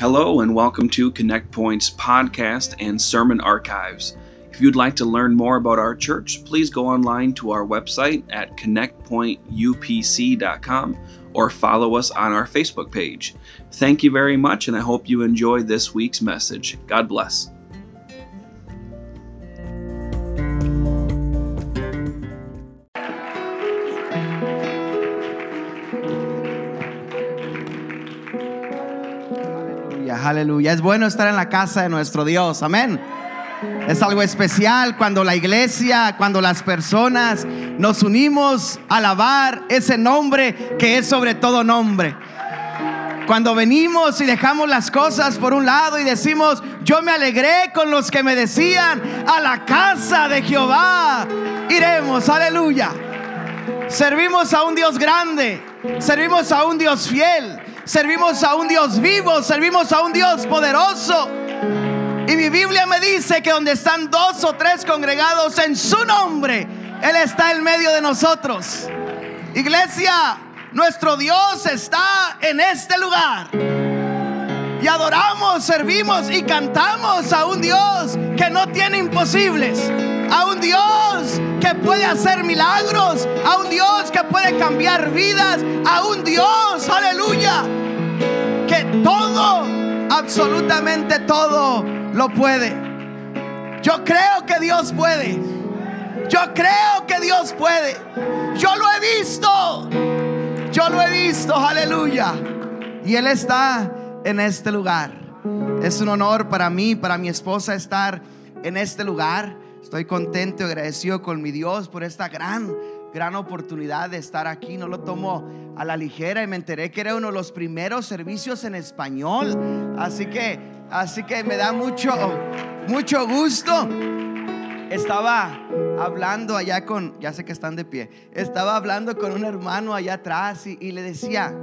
Hello, and welcome to Connect Point's podcast and sermon archives. If you'd like to learn more about our church, please go online to our website at connectpointupc.com or follow us on our Facebook page. Thank you very much, and I hope you enjoy this week's message. God bless. Aleluya. Es bueno estar en la casa de nuestro Dios. Amén. Es algo especial cuando la iglesia, cuando las personas nos unimos a alabar ese nombre que es sobre todo nombre. Cuando venimos y dejamos las cosas por un lado y decimos, yo me alegré con los que me decían, a la casa de Jehová iremos, aleluya. Servimos a un Dios grande, servimos a un Dios fiel, servimos a un Dios vivo, servimos a un Dios poderoso. Y mi Biblia me dice que donde están dos o tres congregados en su nombre, Él está en medio de nosotros. Iglesia, nuestro Dios está en este lugar. Y adoramos, servimos y cantamos a un Dios que no tiene imposibles. A un Dios que puede hacer milagros. A un Dios que puede cambiar vidas. A un Dios, aleluya, que todo, absolutamente todo, lo puede. Yo creo que Dios puede. Yo creo que Dios puede. Yo lo he visto. Yo lo he visto, aleluya. Y Él está en este lugar. Es un honor para mí, para mi esposa estar en este lugar. Estoy contento y agradecido con mi Dios por esta gran, gran oportunidad de estar aquí. No lo tomo a la ligera y me enteré que era uno de los primeros servicios en español. Así que, así que me da mucho, mucho gusto. Estaba hablando allá con, ya sé que están de pie, estaba hablando con un hermano allá atrás y, le decía,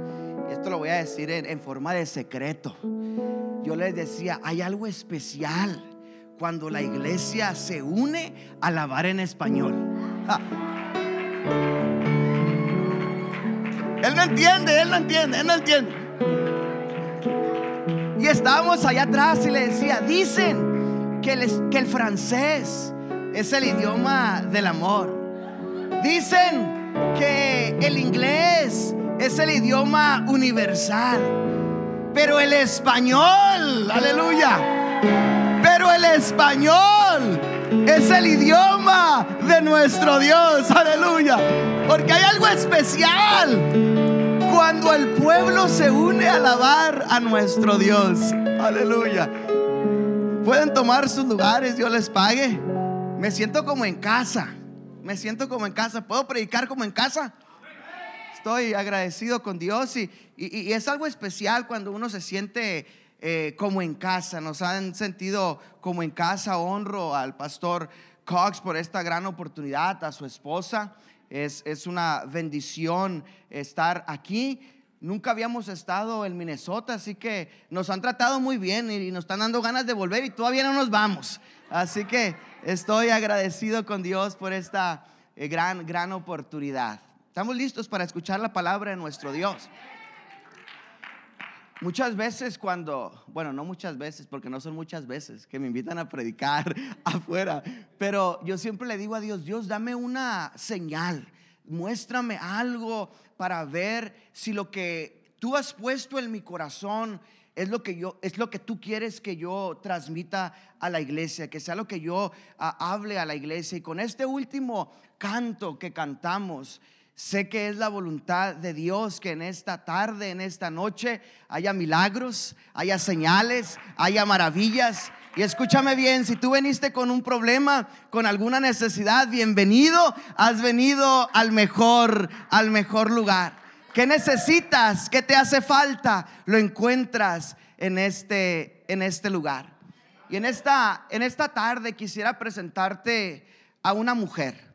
esto lo voy a decir en, forma de secreto. Yo les decía, hay algo especial cuando la iglesia se une a alabar en español. Él no entiende, él no entiende, él no entiende. Y estábamos allá atrás y le decía, dicen que el, francés es el idioma del amor. Dicen que el inglés es el idioma universal. Pero el español, aleluya. Pero el español es el idioma de nuestro Dios, aleluya. Porque hay algo especial cuando el pueblo se une a alabar a nuestro Dios, aleluya. Pueden tomar sus lugares, Dios les pague. Me siento como en casa, me siento como en casa. ¿Puedo predicar como en casa? Estoy agradecido con Dios y, y, y es algo especial cuando uno se siente eh, como en casa. Nos han sentido como en casa. Honro al pastor Cox por esta gran oportunidad, a su esposa. Es, es una bendición estar aquí. Nunca habíamos estado en Minnesota, así que nos han tratado muy bien y nos están dando ganas de volver y todavía no nos vamos. Así que estoy agradecido con Dios por esta eh, gran, gran oportunidad. Estamos listos para escuchar la palabra de nuestro Dios. Muchas veces cuando, bueno, no muchas veces, porque no son muchas veces que me invitan a predicar afuera, pero yo siempre le digo a Dios, Dios, dame una señal, muéstrame algo para ver si lo que tú has puesto en mi corazón es lo que yo es lo que tú quieres que yo transmita a la iglesia, que sea lo que yo uh, hable a la iglesia y con este último canto que cantamos Sé que es la voluntad de Dios que en esta tarde, en esta noche, haya milagros, haya señales, haya maravillas. Y escúchame bien, si tú veniste con un problema, con alguna necesidad, bienvenido, has venido al mejor, al mejor lugar. ¿Qué necesitas? ¿Qué te hace falta? Lo encuentras en este, en este lugar. Y en esta, en esta tarde quisiera presentarte a una mujer.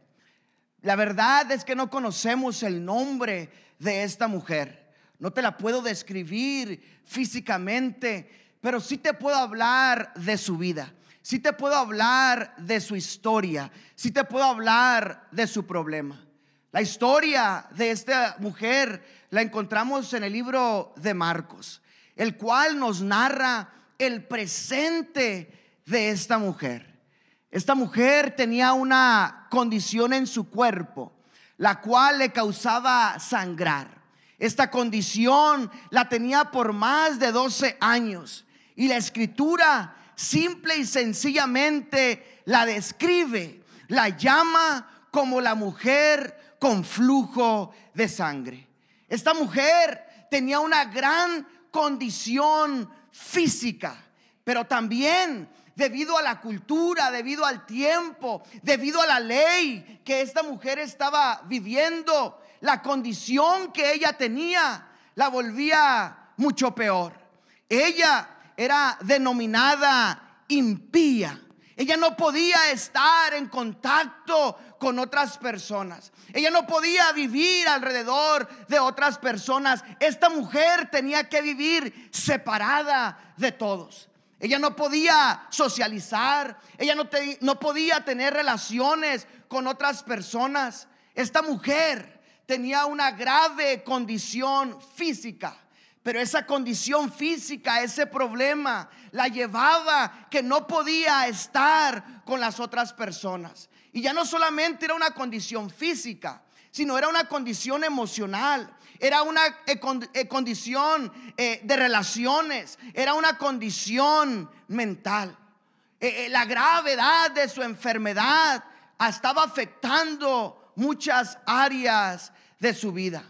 La verdad es que no conocemos el nombre de esta mujer. No te la puedo describir físicamente, pero sí te puedo hablar de su vida. Sí te puedo hablar de su historia. Sí te puedo hablar de su problema. La historia de esta mujer la encontramos en el libro de Marcos. el cual nos narra el presente de esta mujer. Esta mujer tenía una condición en su cuerpo, la cual le causaba sangrar. Esta condición la tenía por más de 12 años y la escritura simple y sencillamente la describe, la llama como la mujer con flujo de sangre. Esta mujer tenía una gran condición física, pero también debido a la cultura, debido al tiempo, debido a la ley que esta mujer estaba viviendo, la condición que ella tenía la volvía mucho peor. Ella era denominada impía. Ella no podía estar en contacto con otras personas. Ella no podía vivir alrededor de otras personas. Esta mujer tenía que vivir separada de todos. Ella no podía socializar. Ella no, no podía tener relaciones con otras personas. Esta mujer tenía una grave condición física. Pero esa condición física, ese problema, la llevaba que no podía estar con las otras personas. Y ya no solamente era una condición física, sino era una condición emocional, era una eh, eh, condición eh, de relaciones, era una condición mental. la gravedad de su enfermedad estaba afectando muchas áreas de su vida.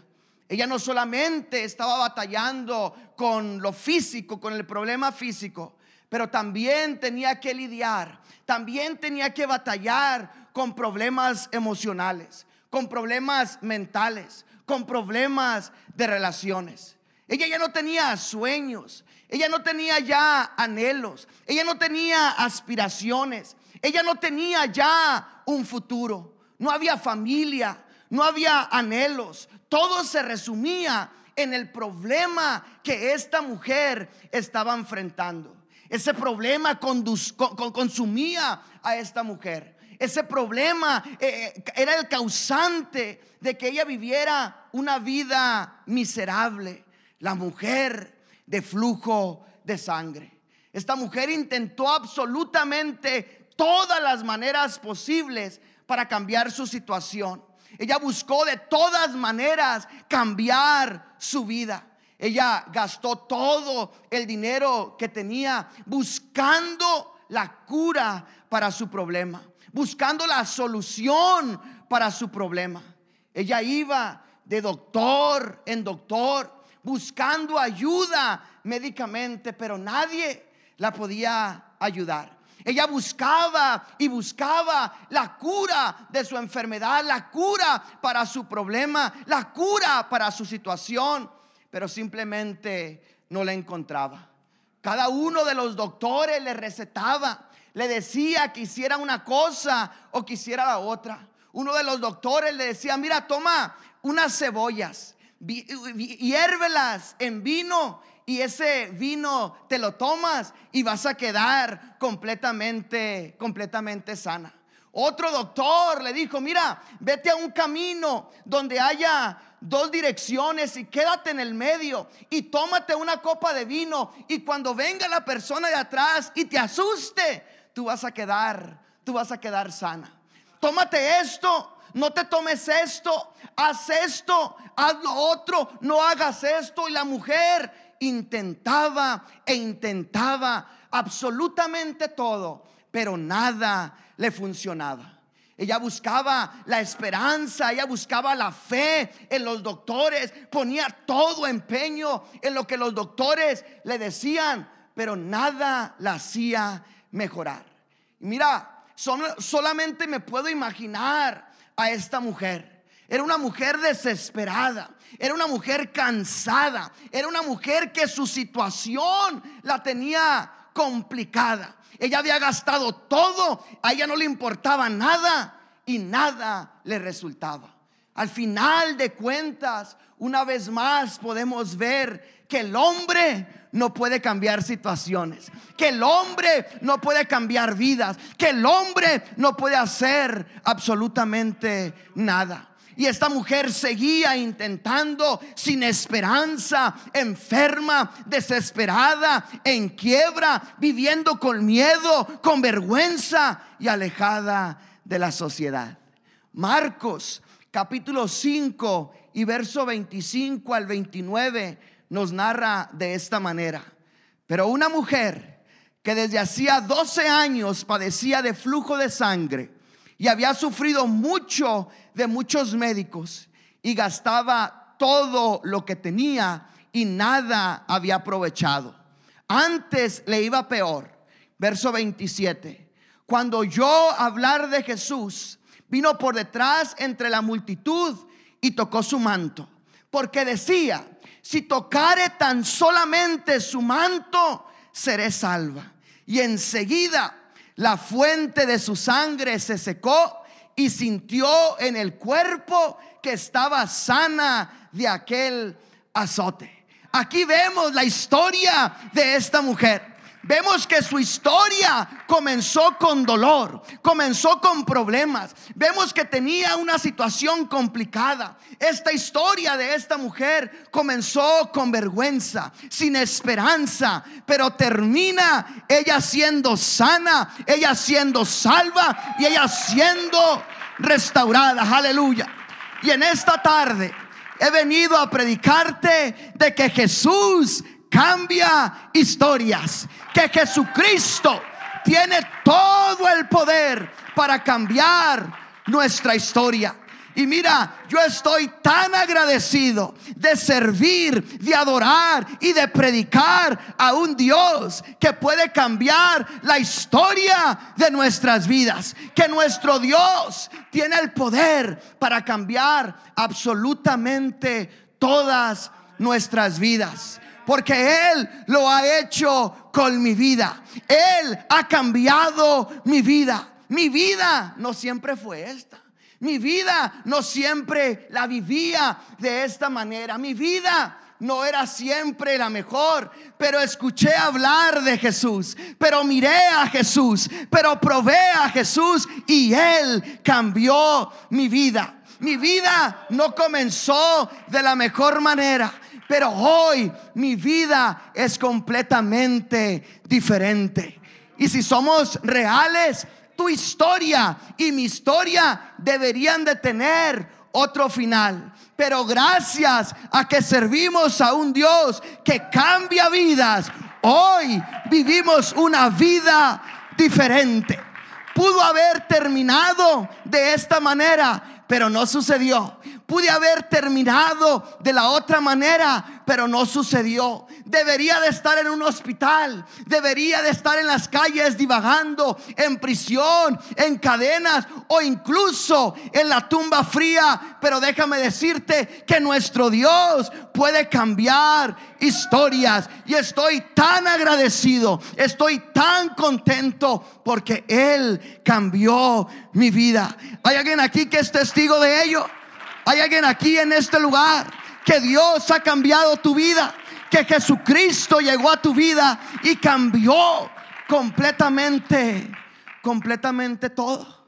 Ella no solamente estaba batallando con lo físico, con el problema físico, pero también tenía que lidiar, también tenía que batallar con problemas emocionales, con problemas mentales, con problemas de relaciones. Ella ya no tenía sueños, ella no tenía ya anhelos, ella no tenía aspiraciones, ella no tenía ya un futuro, no había familia, no había anhelos, todo se resumía en el problema que esta mujer estaba enfrentando. Ese problema consumía a esta mujer. Ese problema eh, eh, era el causante de que ella viviera una vida miserable. La mujer de flujo de sangre. Esta mujer intentó absolutamente todas las maneras posibles para cambiar su situación. Ella buscó de todas maneras cambiar su vida. Ella gastó todo el dinero que tenía buscando la cura para su problema, buscando la solución para su problema. Ella iba de doctor en doctor, buscando ayuda médicamente, pero nadie la podía ayudar. Ella buscaba y buscaba la cura de su enfermedad, la cura para su problema, la cura para su situación, pero simplemente no la encontraba. Cada uno de los doctores le recetaba, le decía que hiciera una cosa o que hiciera la otra. Uno de los doctores le decía, mira, toma unas cebollas, hiérvelas en vino y ese vino te lo tomas y vas a quedar completamente, completamente sana. Otro doctor le dijo, mira, vete a un camino donde haya dos direcciones y quédate en el medio y tómate una copa de vino y cuando venga la persona de atrás y te asuste, tú vas a quedar, tú vas a quedar sana. Tómate esto, no te tomes esto, haz esto, haz lo otro, no hagas esto. Y la mujer intentaba e intentaba absolutamente todo, pero nada le funcionaba. Ella buscaba la esperanza, ella buscaba la fe en los doctores, ponía todo empeño en lo que los doctores le decían, pero nada la hacía mejorar. mira, solamente me puedo imaginar a esta mujer era una mujer desesperada, era una mujer cansada, era una mujer que su situación la tenía complicada. Ella había gastado todo, a ella no le importaba nada y nada le resultaba. Al final de cuentas, una vez más podemos ver que el hombre no puede cambiar situaciones, que el hombre no puede cambiar vidas, que el hombre no puede hacer absolutamente nada. Y esta mujer seguía intentando sin esperanza, enferma, desesperada, en quiebra, viviendo con miedo, con vergüenza y alejada de la sociedad. Marcos capítulo 5 y verso 25 al 29 nos narra de esta manera. Pero una mujer que desde hacía 12 años padecía de flujo de sangre y había sufrido mucho de muchos médicos y gastaba todo lo que tenía y nada había aprovechado. Antes le iba peor. Verso 27. Cuando oyó hablar de Jesús, vino por detrás entre la multitud y tocó su manto. Porque decía, si tocare tan solamente su manto, seré salva. Y enseguida la fuente de su sangre se secó y sintió en el cuerpo que estaba sana de aquel azote. Aquí vemos la historia de esta mujer. Vemos que su historia comenzó con dolor, comenzó con problemas. Vemos que tenía una situación complicada. Esta historia de esta mujer comenzó con vergüenza, sin esperanza, pero termina ella siendo sana, ella siendo salva y ella siendo restaurada. Aleluya. Y en esta tarde he venido a predicarte de que Jesús cambia historias. Que Jesucristo tiene todo el poder para cambiar nuestra historia. Y mira, yo estoy tan agradecido de servir, de adorar y de predicar a un Dios que puede cambiar la historia de nuestras vidas. Que nuestro Dios tiene el poder para cambiar absolutamente todas nuestras vidas porque Él lo ha hecho con mi vida. Él ha cambiado mi vida. Mi vida no siempre fue esta. Mi vida no siempre la vivía de esta manera. Mi vida no era siempre la mejor, pero escuché hablar de Jesús, pero miré a Jesús, pero probé a Jesús y Él cambió mi vida. Mi vida no comenzó de la mejor manera, pero hoy mi vida es completamente diferente. Y si somos reales, tu historia y mi historia deberían de tener otro final. Pero gracias a que servimos a un Dios que cambia vidas, hoy vivimos una vida diferente. Pudo haber terminado de esta manera, pero no sucedió. Pude haber terminado de la otra manera, pero no sucedió. Debería de estar en un hospital, debería de estar en las calles divagando, en prisión, en cadenas o incluso en la tumba fría. Pero déjame decirte que nuestro Dios puede cambiar historias. Y estoy tan agradecido, estoy tan contento porque Él cambió mi vida. ¿Hay alguien aquí que es testigo de ello? Hay alguien aquí en este lugar que Dios ha cambiado tu vida, que Jesucristo llegó a tu vida y cambió completamente, completamente todo.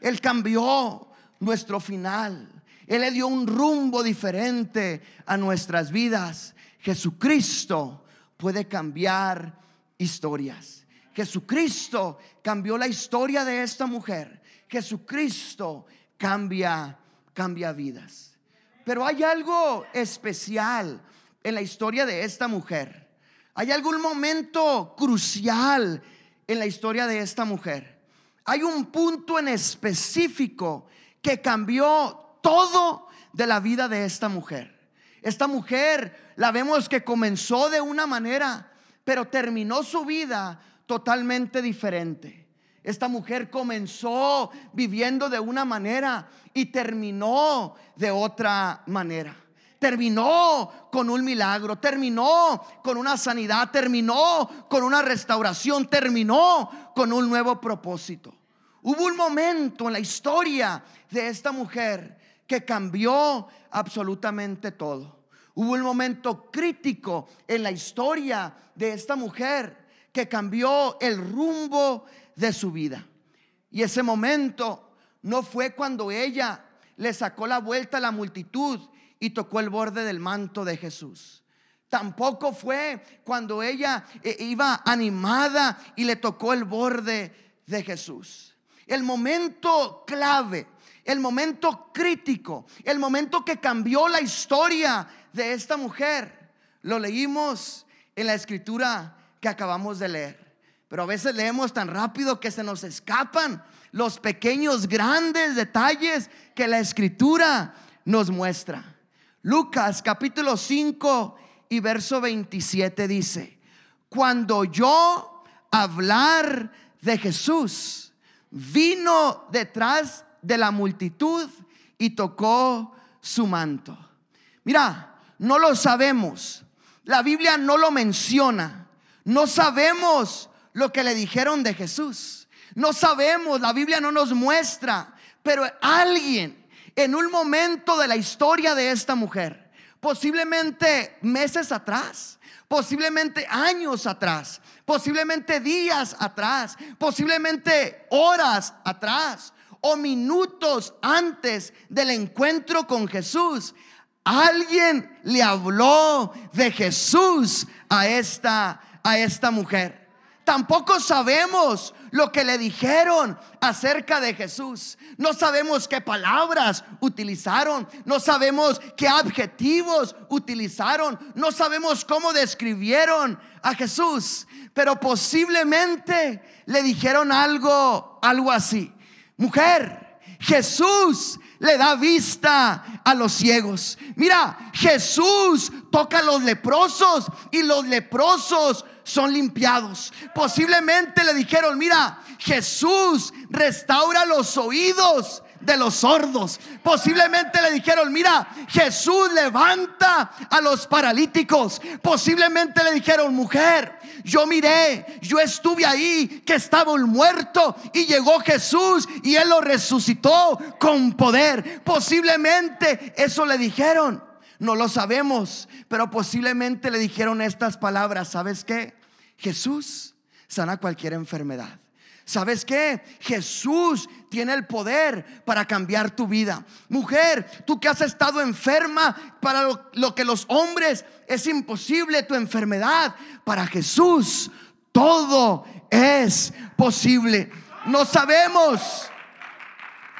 Él cambió nuestro final. Él le dio un rumbo diferente a nuestras vidas. Jesucristo puede cambiar historias. Jesucristo cambió la historia de esta mujer. Jesucristo cambia cambia vidas. Pero hay algo especial en la historia de esta mujer. Hay algún momento crucial en la historia de esta mujer. Hay un punto en específico que cambió todo de la vida de esta mujer. Esta mujer la vemos que comenzó de una manera, pero terminó su vida totalmente diferente. Esta mujer comenzó viviendo de una manera y terminó de otra manera. Terminó con un milagro, terminó con una sanidad, terminó con una restauración, terminó con un nuevo propósito. Hubo un momento en la historia de esta mujer que cambió absolutamente todo. Hubo un momento crítico en la historia de esta mujer que cambió el rumbo de su vida. Y ese momento no fue cuando ella le sacó la vuelta a la multitud y tocó el borde del manto de Jesús. Tampoco fue cuando ella eh, iba animada y le tocó el borde de Jesús. El momento clave, el momento crítico, el momento que cambió la historia de esta mujer, lo leímos en la escritura que acabamos de leer. Pero a veces leemos tan rápido que se nos escapan los pequeños, grandes detalles que la escritura nos muestra. Lucas capítulo 5 y verso 27 dice, cuando yo hablar de Jesús, vino detrás de la multitud y tocó su manto. Mira, no lo sabemos. La Biblia no lo menciona. No sabemos lo que le dijeron de Jesús. No sabemos, la Biblia no nos muestra, pero alguien en un momento de la historia de esta mujer, posiblemente meses atrás, posiblemente años atrás, posiblemente días atrás, posiblemente horas atrás o minutos antes del encuentro con Jesús, alguien le habló de Jesús a esta a esta mujer. Tampoco sabemos lo que le dijeron acerca de Jesús. No sabemos qué palabras utilizaron. No sabemos qué adjetivos utilizaron. No sabemos cómo describieron a Jesús. Pero posiblemente le dijeron algo, algo así. Mujer, Jesús le da vista a los ciegos. Mira, Jesús toca a los leprosos y los leprosos son limpiados. Posiblemente le dijeron, mira, Jesús restaura los oídos de los sordos. Posiblemente le dijeron, mira, Jesús levanta a los paralíticos. Posiblemente le dijeron, mujer, yo miré, yo estuve ahí, que estaba un muerto y llegó Jesús y él lo resucitó con poder. Posiblemente eso le dijeron. No lo sabemos, pero posiblemente le dijeron estas palabras. ¿Sabes qué? Jesús sana cualquier enfermedad. ¿Sabes qué? Jesús tiene el poder para cambiar tu vida. Mujer, tú que has estado enferma, para lo, lo, que los hombres es imposible tu enfermedad, para Jesús todo es posible. No sabemos,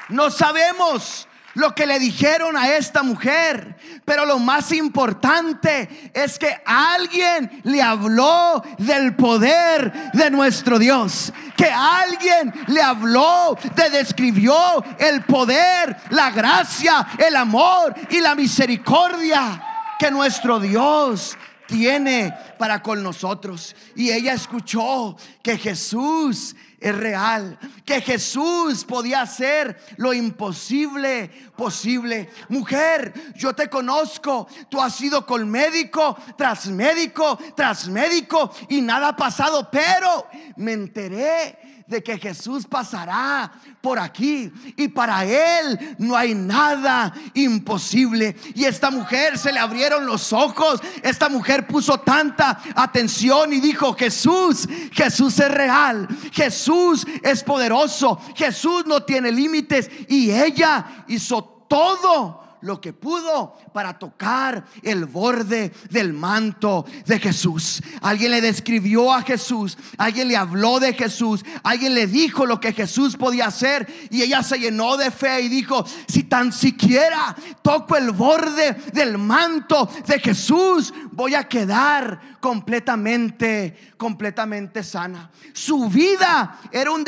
no sabemos lo que le dijeron a esta mujer. Pero lo más importante es que alguien le habló del poder de nuestro Dios. Que alguien le habló, te describió el poder, la gracia, el amor y la misericordia que nuestro Dios tiene para con nosotros. Y ella escuchó que Jesús es real, que Jesús podía hacer lo imposible posible. Mujer, yo te conozco, tú has ido con médico tras médico tras médico y nada ha pasado, pero me enteré de que Jesús pasará por aquí y para él no hay nada imposible. Y esta mujer se le abrieron los ojos, esta mujer puso tanta atención y dijo, Jesús, Jesús es real, Jesús es poderoso, Jesús no tiene límites. Y ella hizo todo lo que pudo para tocar el borde del manto de Jesús. Alguien le describió a Jesús, alguien le habló de Jesús, alguien le dijo lo que Jesús podía hacer y ella se llenó de fe y dijo, si tan siquiera toco el borde del manto de Jesús, voy a quedar completamente, completamente sana. Su vida era un,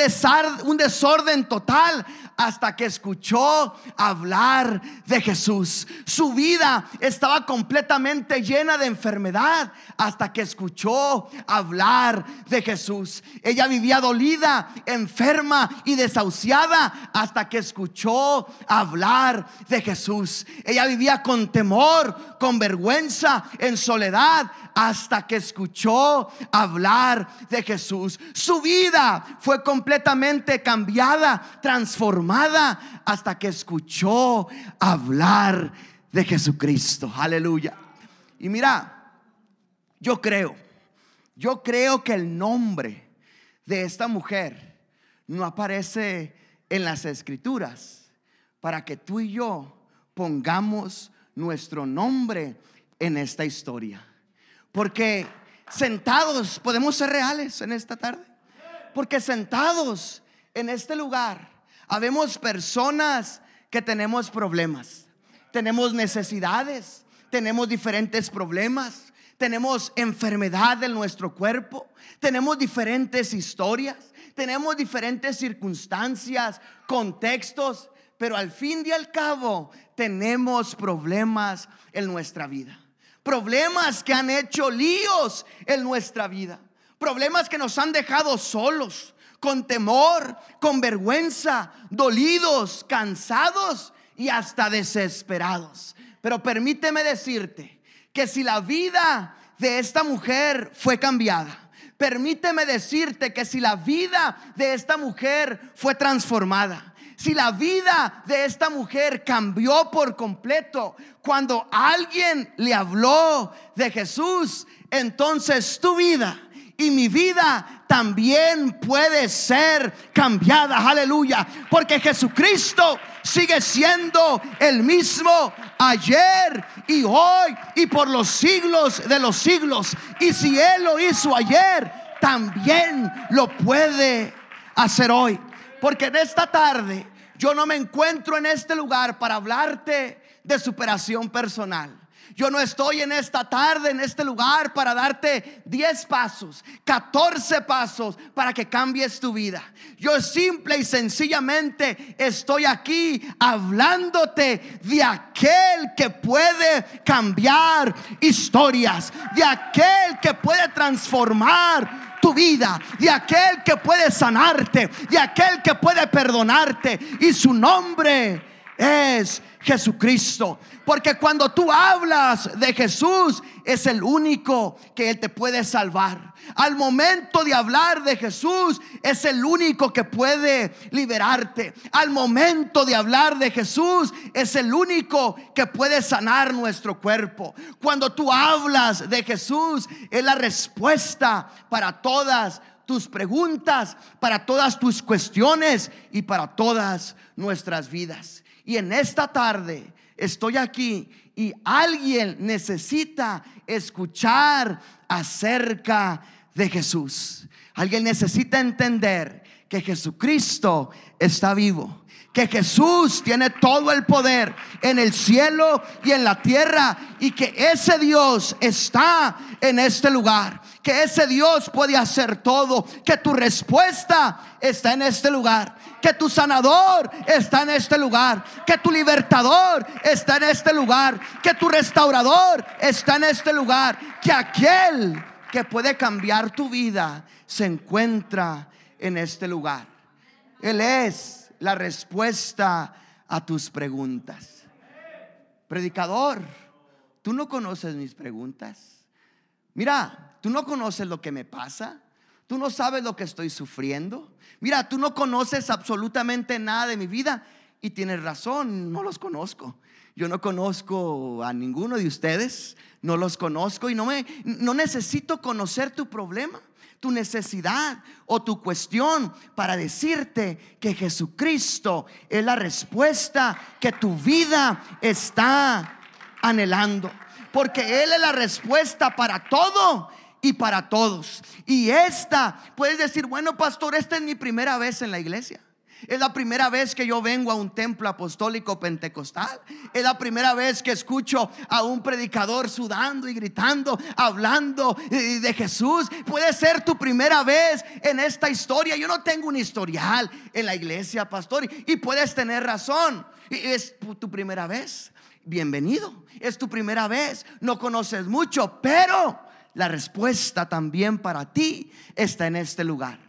un desorden total hasta que escuchó hablar de Jesús. Su vida estaba completamente llena de enfermedad hasta que escuchó hablar de Jesús. Ella vivía dolida, enferma y desahuciada hasta que escuchó hablar de Jesús. Ella vivía con temor, con vergüenza, en soledad hasta que escuchó hablar de Jesús. Su vida fue completamente cambiada, transformada, hasta que escuchó hablar de Jesucristo. Aleluya. Y mira, yo creo, yo creo que el nombre de esta mujer no aparece en las escrituras para que tú y yo pongamos nuestro nombre en esta historia. Porque sentados podemos ser reales en esta tarde. Porque sentados en este lugar habemos personas que tenemos problemas, tenemos necesidades, tenemos diferentes problemas, tenemos enfermedad en nuestro cuerpo, tenemos diferentes historias, tenemos diferentes circunstancias, contextos, pero al fin y al cabo tenemos problemas en nuestra vida. Problemas que han hecho líos en nuestra vida. Problemas que nos han dejado solos, con temor, con vergüenza, dolidos, cansados y hasta desesperados. Pero permíteme decirte que si la vida de esta mujer fue cambiada, permíteme decirte que si la vida de esta mujer fue transformada, si la vida de esta mujer cambió por completo cuando alguien le habló de Jesús, entonces tu vida y mi vida también puede ser cambiada. Aleluya. Porque Jesucristo sigue siendo el mismo ayer y hoy y por los siglos de los siglos. Y si Él lo hizo ayer, también lo puede hacer hoy. Porque en esta tarde yo no me encuentro en este lugar para hablarte de superación personal. Yo no estoy en esta tarde, en este lugar, para darte 10 pasos, 14 pasos para que cambies tu vida. Yo simple y sencillamente estoy aquí hablándote de aquel que puede cambiar historias, de aquel que puede transformar tu vida, de aquel que puede sanarte, de aquel que puede perdonarte. Y su nombre es Jesucristo. Porque cuando tú hablas de Jesús, es el único que Él te puede salvar. Al momento de hablar de Jesús, es el único que puede liberarte. Al momento de hablar de Jesús, es el único que puede sanar nuestro cuerpo. Cuando tú hablas de Jesús, es la respuesta para todas tus preguntas, para todas tus cuestiones y para todas nuestras vidas. Y en esta tarde estoy aquí y alguien necesita escuchar acerca de Jesús. Alguien necesita entender que Jesucristo está vivo. Que Jesús tiene todo el poder en el cielo y en la tierra y que ese Dios está en este lugar. Que ese Dios puede hacer todo. Que tu respuesta está en este lugar que tu sanador está en este lugar, que tu libertador está en este lugar, que tu restaurador está en este lugar, que aquel que puede cambiar tu vida se encuentra en este lugar. Él es la respuesta a tus preguntas. Predicador, tú no conoces mis preguntas. Mira, tú no conoces lo que me pasa. Tú no sabes lo que estoy sufriendo. Mira, tú no conoces absolutamente nada de mi vida. Y tienes razón, no los conozco. Yo no conozco a ninguno de ustedes, no los conozco y no me no necesito conocer tu problema, tu necesidad o tu cuestión para decirte que Jesucristo es la respuesta que tu vida está anhelando, porque él es la respuesta para todo y para todos. Y esta, puedes decir, bueno, pastor, esta es mi primera vez en la iglesia. Es la primera vez que yo vengo a un templo apostólico pentecostal. Es la primera vez que escucho a un predicador sudando y gritando, hablando de Jesús. Puede ser tu primera vez en esta historia. Yo no tengo un historial en la iglesia, pastor. Y puedes tener razón. Es tu primera vez. Bienvenido. Es tu primera vez. No conoces mucho, pero la respuesta también para ti está en este lugar.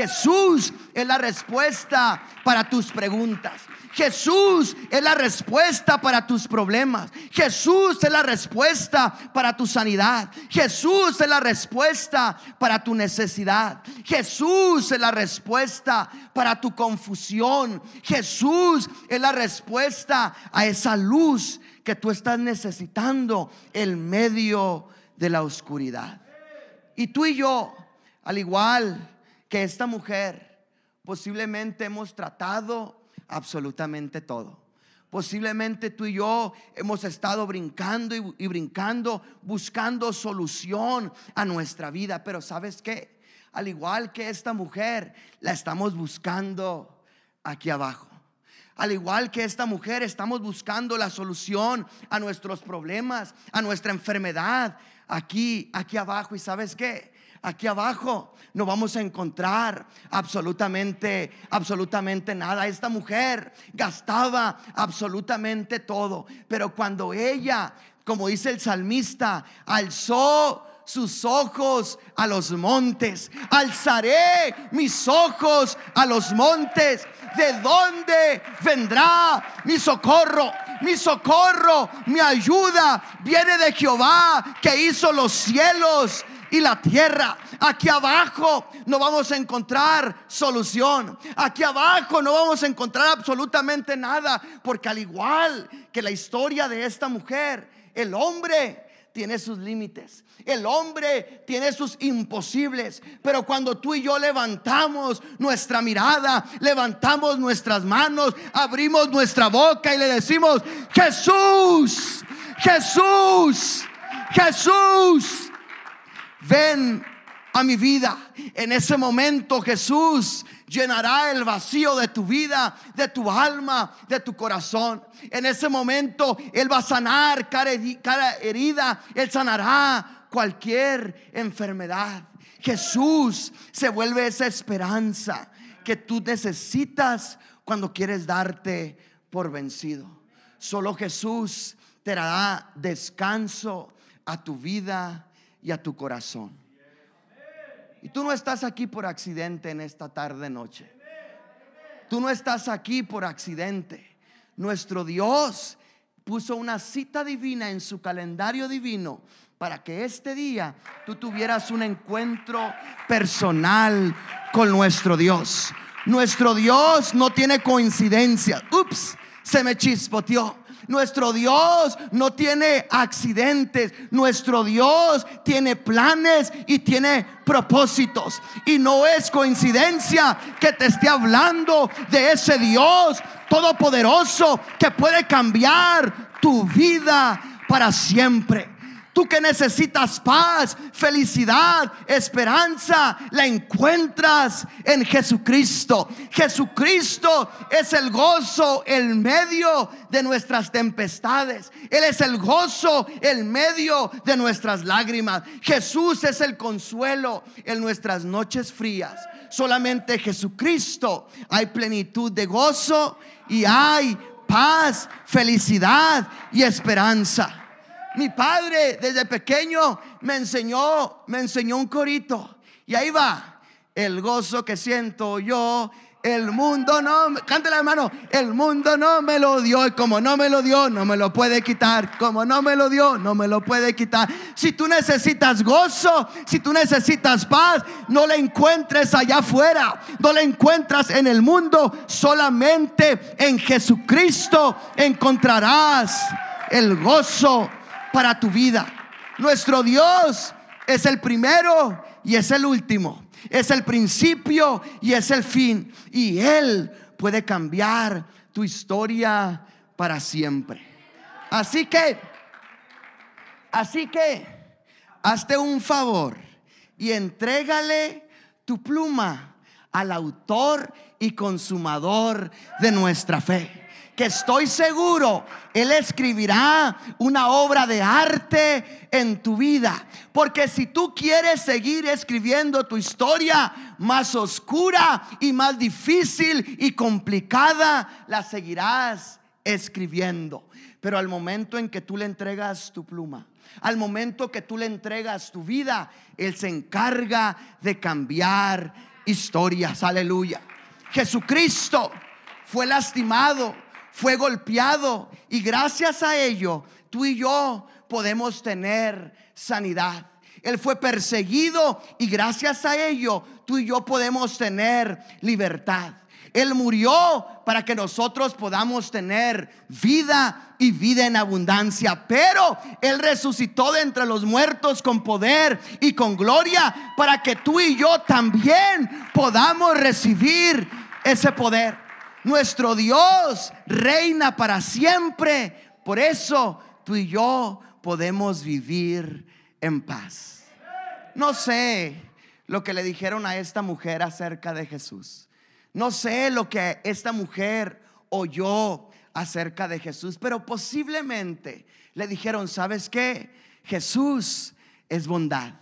Jesús es la respuesta para tus preguntas. Jesús es la respuesta para tus problemas. Jesús es la respuesta para tu sanidad. Jesús es la respuesta para tu necesidad. Jesús es la respuesta para tu confusión. Jesús es la respuesta a esa luz que tú estás necesitando en medio de la oscuridad. Y tú y yo, al igual que esta mujer, posiblemente hemos tratado absolutamente todo. Posiblemente tú y yo hemos estado brincando y, brincando, buscando solución a nuestra vida. Pero ¿sabes qué? Al igual que esta mujer, la estamos buscando aquí abajo. Al igual que esta mujer, estamos buscando la solución a nuestros problemas, a nuestra enfermedad, aquí, aquí abajo. ¿Y sabes qué? Aquí abajo no vamos a encontrar absolutamente, absolutamente nada. Esta mujer gastaba absolutamente todo. Pero cuando ella, como dice el salmista, alzó sus ojos a los montes. Alzaré mis ojos a los montes. ¿De dónde vendrá mi socorro? Mi socorro, mi ayuda viene de Jehová que hizo los cielos y la tierra. Aquí abajo no vamos a encontrar solución. Aquí abajo no vamos a encontrar absolutamente nada. Porque al igual que la historia de esta mujer, el hombre tiene sus límites. El hombre tiene sus imposibles. Pero cuando tú y yo levantamos nuestra mirada, levantamos nuestras manos, abrimos nuestra boca y le decimos, Jesús, Jesús, Jesús, ven a mi vida. En ese momento Jesús llenará el vacío de tu vida, de tu alma, de tu corazón. En ese momento Él va a sanar cada herida, Él sanará cualquier enfermedad. Jesús se vuelve esa esperanza que tú necesitas cuando quieres darte por vencido. Solo Jesús te dará descanso a tu vida y a tu corazón. Y tú no estás aquí por accidente en esta tarde noche. Tú no estás aquí por accidente. Nuestro Dios puso una cita divina en su calendario divino para que este día tú tuvieras un encuentro personal con nuestro Dios. Nuestro Dios no tiene coincidencia. Ups, se me chispoteó. Nuestro Dios no tiene accidentes. Nuestro Dios tiene planes y tiene propósitos. Y no es coincidencia que te esté hablando de ese Dios todopoderoso que puede cambiar tu vida para siempre. Tú que necesitas paz, felicidad, esperanza, la encuentras en Jesucristo. Jesucristo es el gozo, el medio de nuestras tempestades. Él es el gozo, el medio de nuestras lágrimas. Jesús es el consuelo en nuestras noches frías. Solamente Jesucristo hay plenitud de gozo y hay paz, felicidad y esperanza. Mi padre desde pequeño me enseñó, me enseñó un corito. Y ahí va, el gozo que siento yo. El mundo no, cántale hermano, el mundo no me lo dio y como no me lo dio, no me lo puede quitar. Como no me lo dio, no me lo puede quitar. Si tú necesitas gozo, si tú necesitas paz, no la encuentres allá afuera, no la encuentras en el mundo, solamente en Jesucristo encontrarás el gozo para tu vida. Nuestro Dios es el primero y es el último. Es el principio y es el fin. Y Él puede cambiar tu historia para siempre. Así que, así que, hazte un favor y entrégale tu pluma al autor y consumador de nuestra fe estoy seguro, Él escribirá una obra de arte en tu vida. Porque si tú quieres seguir escribiendo tu historia más oscura y más difícil y complicada, la seguirás escribiendo. Pero al momento en que tú le entregas tu pluma, al momento que tú le entregas tu vida, Él se encarga de cambiar historias. Aleluya. Jesucristo fue lastimado fue golpeado y gracias a ello tú y yo podemos tener sanidad. Él fue perseguido y gracias a ello tú y yo podemos tener libertad. Él murió para que nosotros podamos tener vida y vida en abundancia. Pero Él resucitó de entre los muertos con poder y con gloria para que tú y yo también podamos recibir ese poder. Nuestro Dios reina para siempre. Por eso tú y yo podemos vivir en paz. No sé lo que le dijeron a esta mujer acerca de Jesús. No sé lo que esta mujer oyó acerca de Jesús, pero posiblemente le dijeron, ¿sabes qué? Jesús es bondad.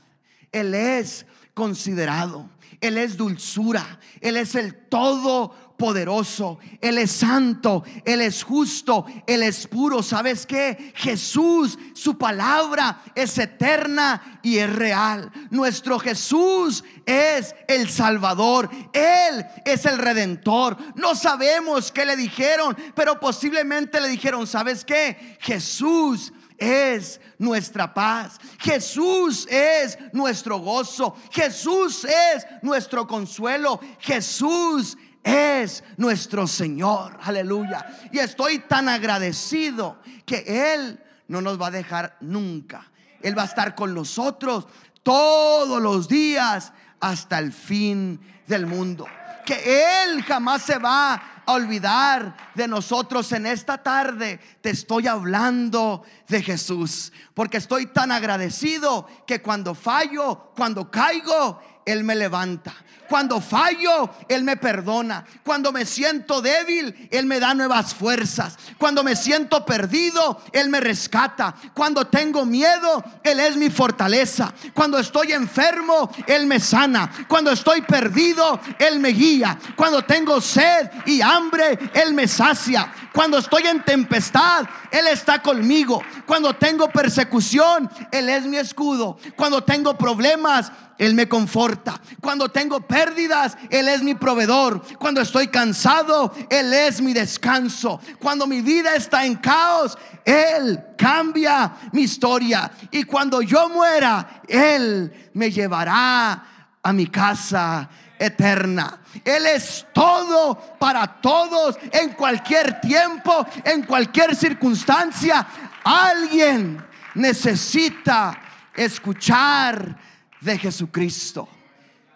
Él es considerado. Él es dulzura. Él es el todopoderoso. Él es santo. Él es justo. Él es puro. ¿Sabes qué? Jesús, su palabra es eterna y es real. Nuestro Jesús es el Salvador. Él es el Redentor. No sabemos qué le dijeron, pero posiblemente le dijeron, ¿sabes qué? Jesús es nuestra paz. Jesús es nuestro gozo. Jesús es nuestro consuelo. Jesús es nuestro Señor. Aleluya. Y estoy tan agradecido que Él no nos va a dejar nunca. Él va a estar con nosotros todos los días hasta el fin del mundo. Que Él jamás se va olvidar de nosotros en esta tarde. Te estoy hablando de Jesús. Porque estoy tan agradecido que cuando fallo, cuando caigo, Él me levanta. Cuando fallo, Él me perdona. Cuando me siento débil, Él me da nuevas fuerzas. Cuando me siento perdido, Él me rescata. Cuando tengo miedo, Él es mi fortaleza. Cuando estoy enfermo, Él me sana. Cuando estoy perdido, Él me guía. Cuando tengo sed y hambre, Él me sacia. Cuando estoy en tempestad, Él está conmigo. Cuando tengo persecución, Él es mi escudo. Cuando tengo problemas, él me conforta. Cuando tengo pérdidas, Él es mi proveedor. Cuando estoy cansado, Él es mi descanso. Cuando mi vida está en caos, Él cambia mi historia. Y cuando yo muera, Él me llevará a mi casa eterna. Él es todo para todos, en cualquier tiempo, en cualquier circunstancia. Alguien necesita escuchar de Jesucristo.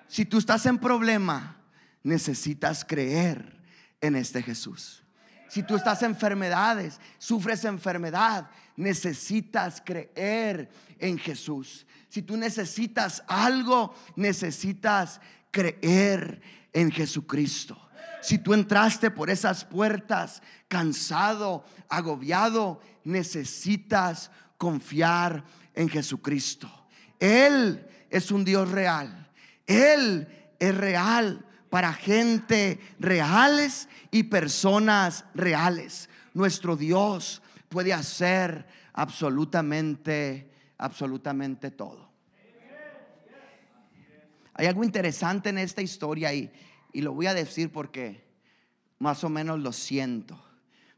Si tú estás en problema, necesitas creer en este Jesús. Si tú estás en enfermedades, sufres enfermedad, necesitas creer en Jesús. Si tú necesitas algo, necesitas creer en Jesucristo. Si tú entraste por esas puertas cansado, agobiado, necesitas confiar en Jesucristo. Él es un Dios real. Él es real para gente reales y personas reales. Nuestro Dios puede hacer absolutamente, absolutamente todo. Hay algo interesante en esta historia y, y lo voy a decir porque más o menos lo siento.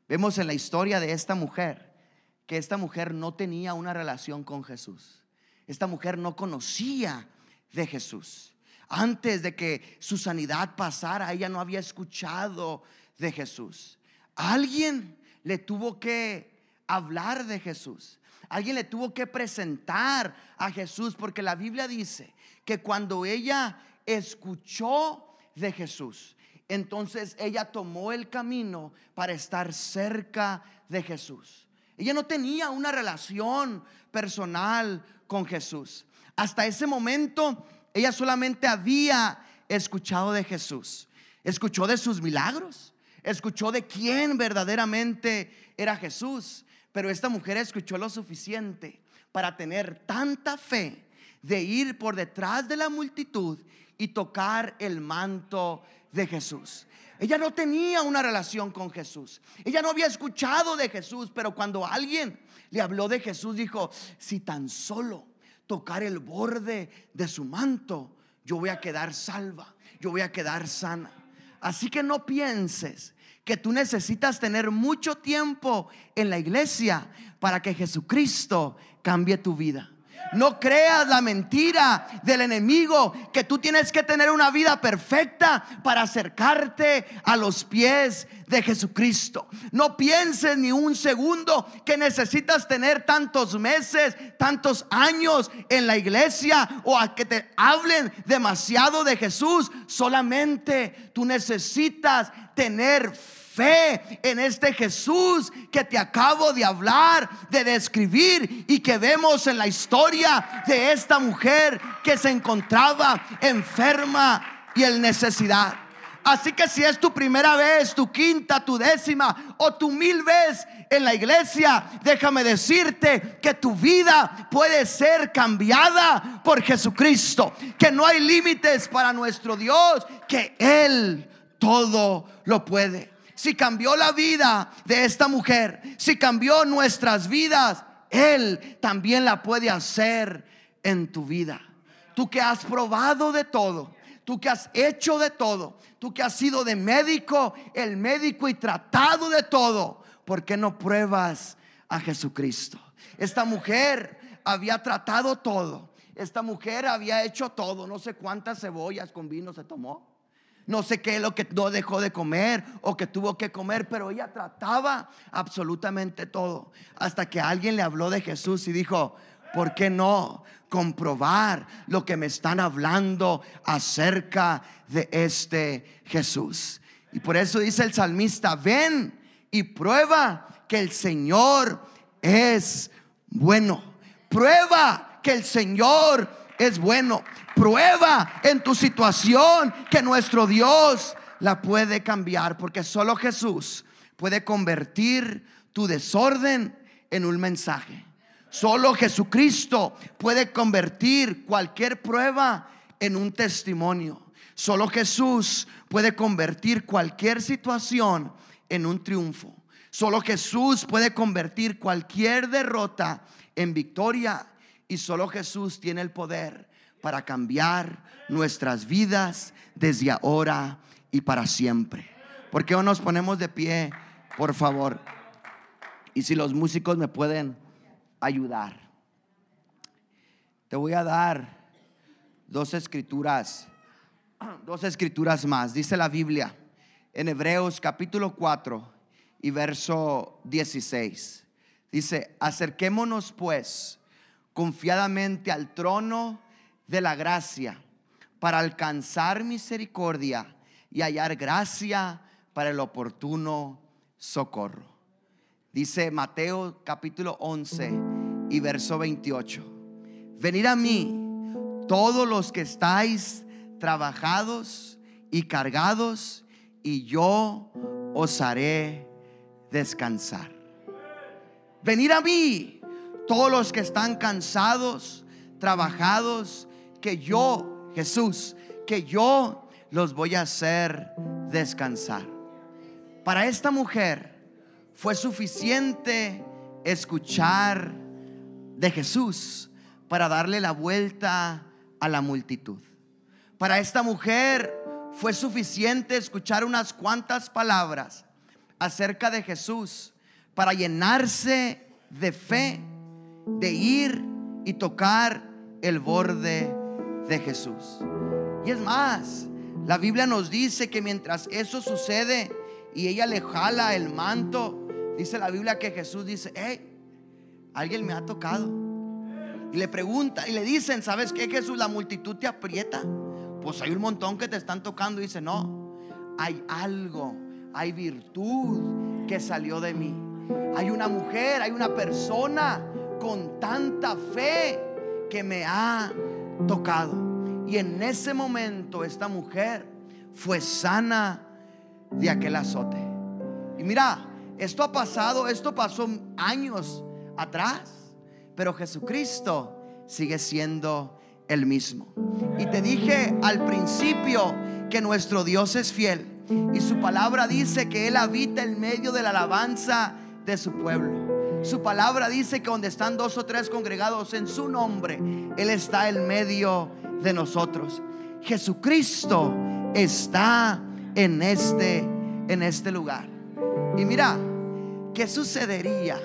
Vemos en la historia de esta mujer que esta mujer no tenía una relación con Jesús. Esta mujer no conocía de Jesús. Antes de que su sanidad pasara, ella no había escuchado de Jesús. Alguien le tuvo que hablar de Jesús. Alguien le tuvo que presentar a Jesús porque la Biblia dice que cuando ella escuchó de Jesús, entonces ella tomó el camino para estar cerca de Jesús. Ella no tenía una relación personal con Jesús. Hasta ese momento ella solamente había escuchado de Jesús, escuchó de sus milagros, escuchó de quién verdaderamente era Jesús, pero esta mujer escuchó lo suficiente para tener tanta fe de ir por detrás de la multitud y tocar el manto de Jesús. Ella no tenía una relación con Jesús. Ella no había escuchado de Jesús, pero cuando alguien le habló de Jesús, dijo, si tan solo tocar el borde de su manto, yo voy a quedar salva, yo voy a quedar sana. Así que no pienses que tú necesitas tener mucho tiempo en la iglesia para que Jesucristo cambie tu vida. No creas la mentira del enemigo que tú tienes que tener una vida perfecta para acercarte a los pies de Jesucristo. No pienses ni un segundo que necesitas tener tantos meses, tantos años en la iglesia o a que te hablen demasiado de Jesús. Solamente tú necesitas tener fe en este Jesús que te acabo de hablar, de describir y que vemos en la historia de esta mujer que se encontraba enferma y en necesidad. Así que si es tu primera vez, tu quinta, tu décima o tu mil vez en la iglesia, déjame decirte que tu vida puede ser cambiada por Jesucristo, que no hay límites para nuestro Dios, que Él todo lo puede si cambió la vida de esta mujer, si cambió nuestras vidas, Él también la puede hacer en tu vida. Tú que has probado de todo, tú que has hecho de todo, tú que has sido de médico, el médico y tratado de todo, ¿por qué no pruebas a Jesucristo? Esta mujer había tratado todo. Esta mujer había hecho todo. No sé cuántas cebollas con vino se tomó. No sé qué es lo que no dejó de comer o que tuvo que comer, pero ella trataba absolutamente todo. Hasta que alguien le habló de Jesús y dijo, ¿por qué no comprobar lo que me están hablando acerca de este Jesús? Y por eso dice el salmista, ven y prueba que el Señor es bueno. Prueba que el Señor es bueno. Prueba en tu situación que nuestro Dios la puede cambiar, porque solo Jesús puede convertir tu desorden en un mensaje. Solo Jesucristo puede convertir cualquier prueba en un testimonio. Solo Jesús puede convertir cualquier situación en un triunfo. Solo Jesús puede convertir cualquier derrota en victoria. Y solo Jesús tiene el poder para cambiar nuestras vidas desde ahora y para siempre. ¿Por qué no nos ponemos de pie, por favor? Y si los músicos me pueden ayudar. Te voy a dar dos escrituras, dos escrituras más. Dice la Biblia en Hebreos capítulo 4 y verso 16. Dice, acerquémonos pues confiadamente al trono de la gracia para alcanzar misericordia y hallar gracia para el oportuno socorro. Dice Mateo capítulo 11 y verso 28. Venid a mí todos los que estáis trabajados y cargados y yo os haré descansar. Venid a mí todos los que están cansados, trabajados que yo, Jesús, que yo los voy a hacer descansar. Para esta mujer fue suficiente escuchar de Jesús para darle la vuelta a la multitud. Para esta mujer fue suficiente escuchar unas cuantas palabras acerca de Jesús para llenarse de fe, de ir y tocar el borde de Jesús. Y es más, la Biblia nos dice que mientras eso sucede y ella le jala el manto, dice la Biblia que Jesús dice, hey, alguien me ha tocado. Y le pregunta y le dicen, ¿sabes qué Jesús? La multitud te aprieta. Pues hay un montón que te están tocando y dice, no, hay algo, hay virtud que salió de mí. Hay una mujer, hay una persona con tanta fe que me ha tocado. Y en ese momento esta mujer fue sana de aquel azote. Y mira, esto ha pasado, esto pasó años atrás, pero Jesucristo sigue siendo el mismo. Y te dije al principio que nuestro Dios es fiel y su palabra dice que Él habita en medio de la alabanza de su pueblo. Su palabra dice que donde están dos o tres congregados en su nombre, Él está en medio de nosotros. Jesucristo está en este, en este lugar. Y mira, ¿qué sucedería?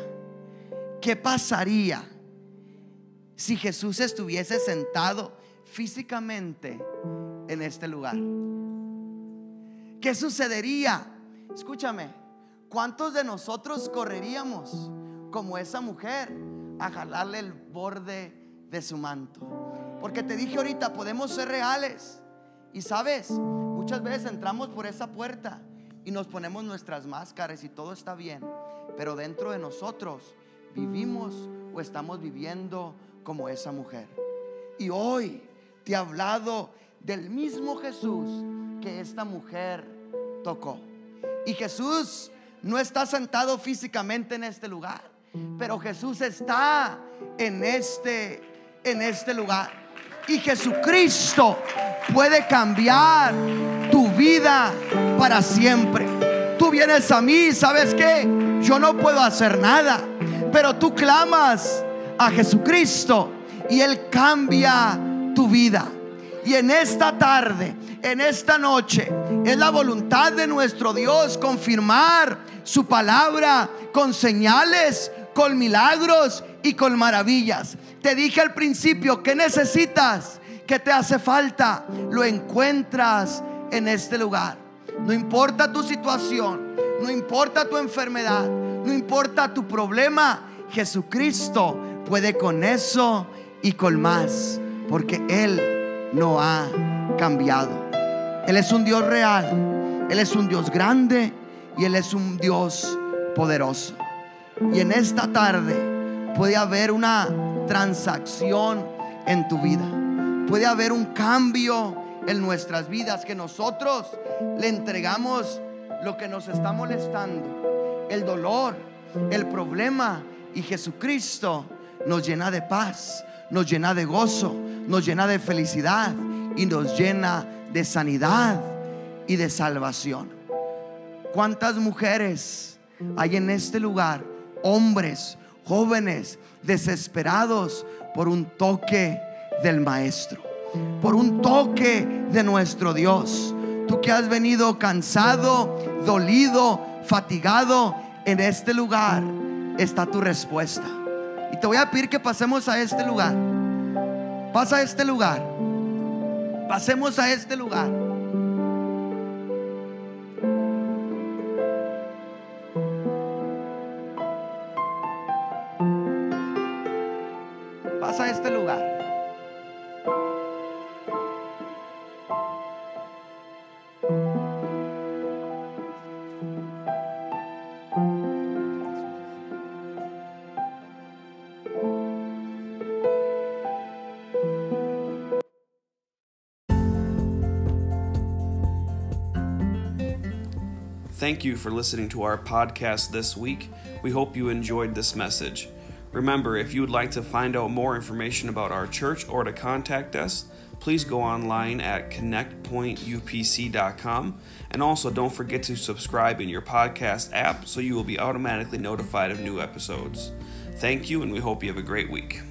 ¿Qué pasaría si Jesús estuviese sentado físicamente en este lugar? ¿Qué sucedería? Escúchame, ¿cuántos de nosotros correríamos como esa mujer a jalarle el borde de su manto? Porque te dije ahorita, podemos ser reales. Y sabes, muchas veces entramos por esa puerta y nos ponemos nuestras máscaras y todo está bien. Pero dentro de nosotros vivimos o estamos viviendo como esa mujer. Y hoy te he hablado del mismo Jesús que esta mujer tocó. Y Jesús no está sentado físicamente en este lugar, pero Jesús está en este en este lugar. Y Jesucristo puede cambiar tu vida para siempre. Tú vienes a mí, ¿sabes qué? Yo no puedo hacer nada, pero tú clamas a Jesucristo y Él cambia tu vida. Y en esta tarde, en esta noche, es la voluntad de nuestro Dios confirmar su palabra con señales, con milagros y con maravillas. Te dije al principio, ¿qué necesitas? ¿Qué te hace falta? Lo encuentras en este lugar. No importa tu situación, no importa tu enfermedad, no importa tu problema, Jesucristo puede con eso y con más, porque Él no ha cambiado. Él es un Dios real, Él es un Dios grande y Él es un Dios poderoso. Y en esta tarde puede haber una transacción en tu vida. Puede haber un cambio en nuestras vidas que nosotros le entregamos lo que nos está molestando, el dolor, el problema y Jesucristo nos llena de paz, nos llena de gozo, nos llena de felicidad y nos llena de sanidad y de salvación. ¿Cuántas mujeres hay en este lugar? Hombres, jóvenes, desesperados por un toque del Maestro, por un toque de nuestro Dios. Tú que has venido cansado, dolido, fatigado, en este lugar está tu respuesta. Y te voy a pedir que pasemos a este lugar. Pasa a este lugar. Pasemos a este lugar. Thank you for listening to our podcast this week. We hope you enjoyed this message. Remember, if you would like to find out more information about our church or to contact us, please go online at connectpointupc.com. And also, don't forget to subscribe in your podcast app so you will be automatically notified of new episodes. Thank you, and we hope you have a great week.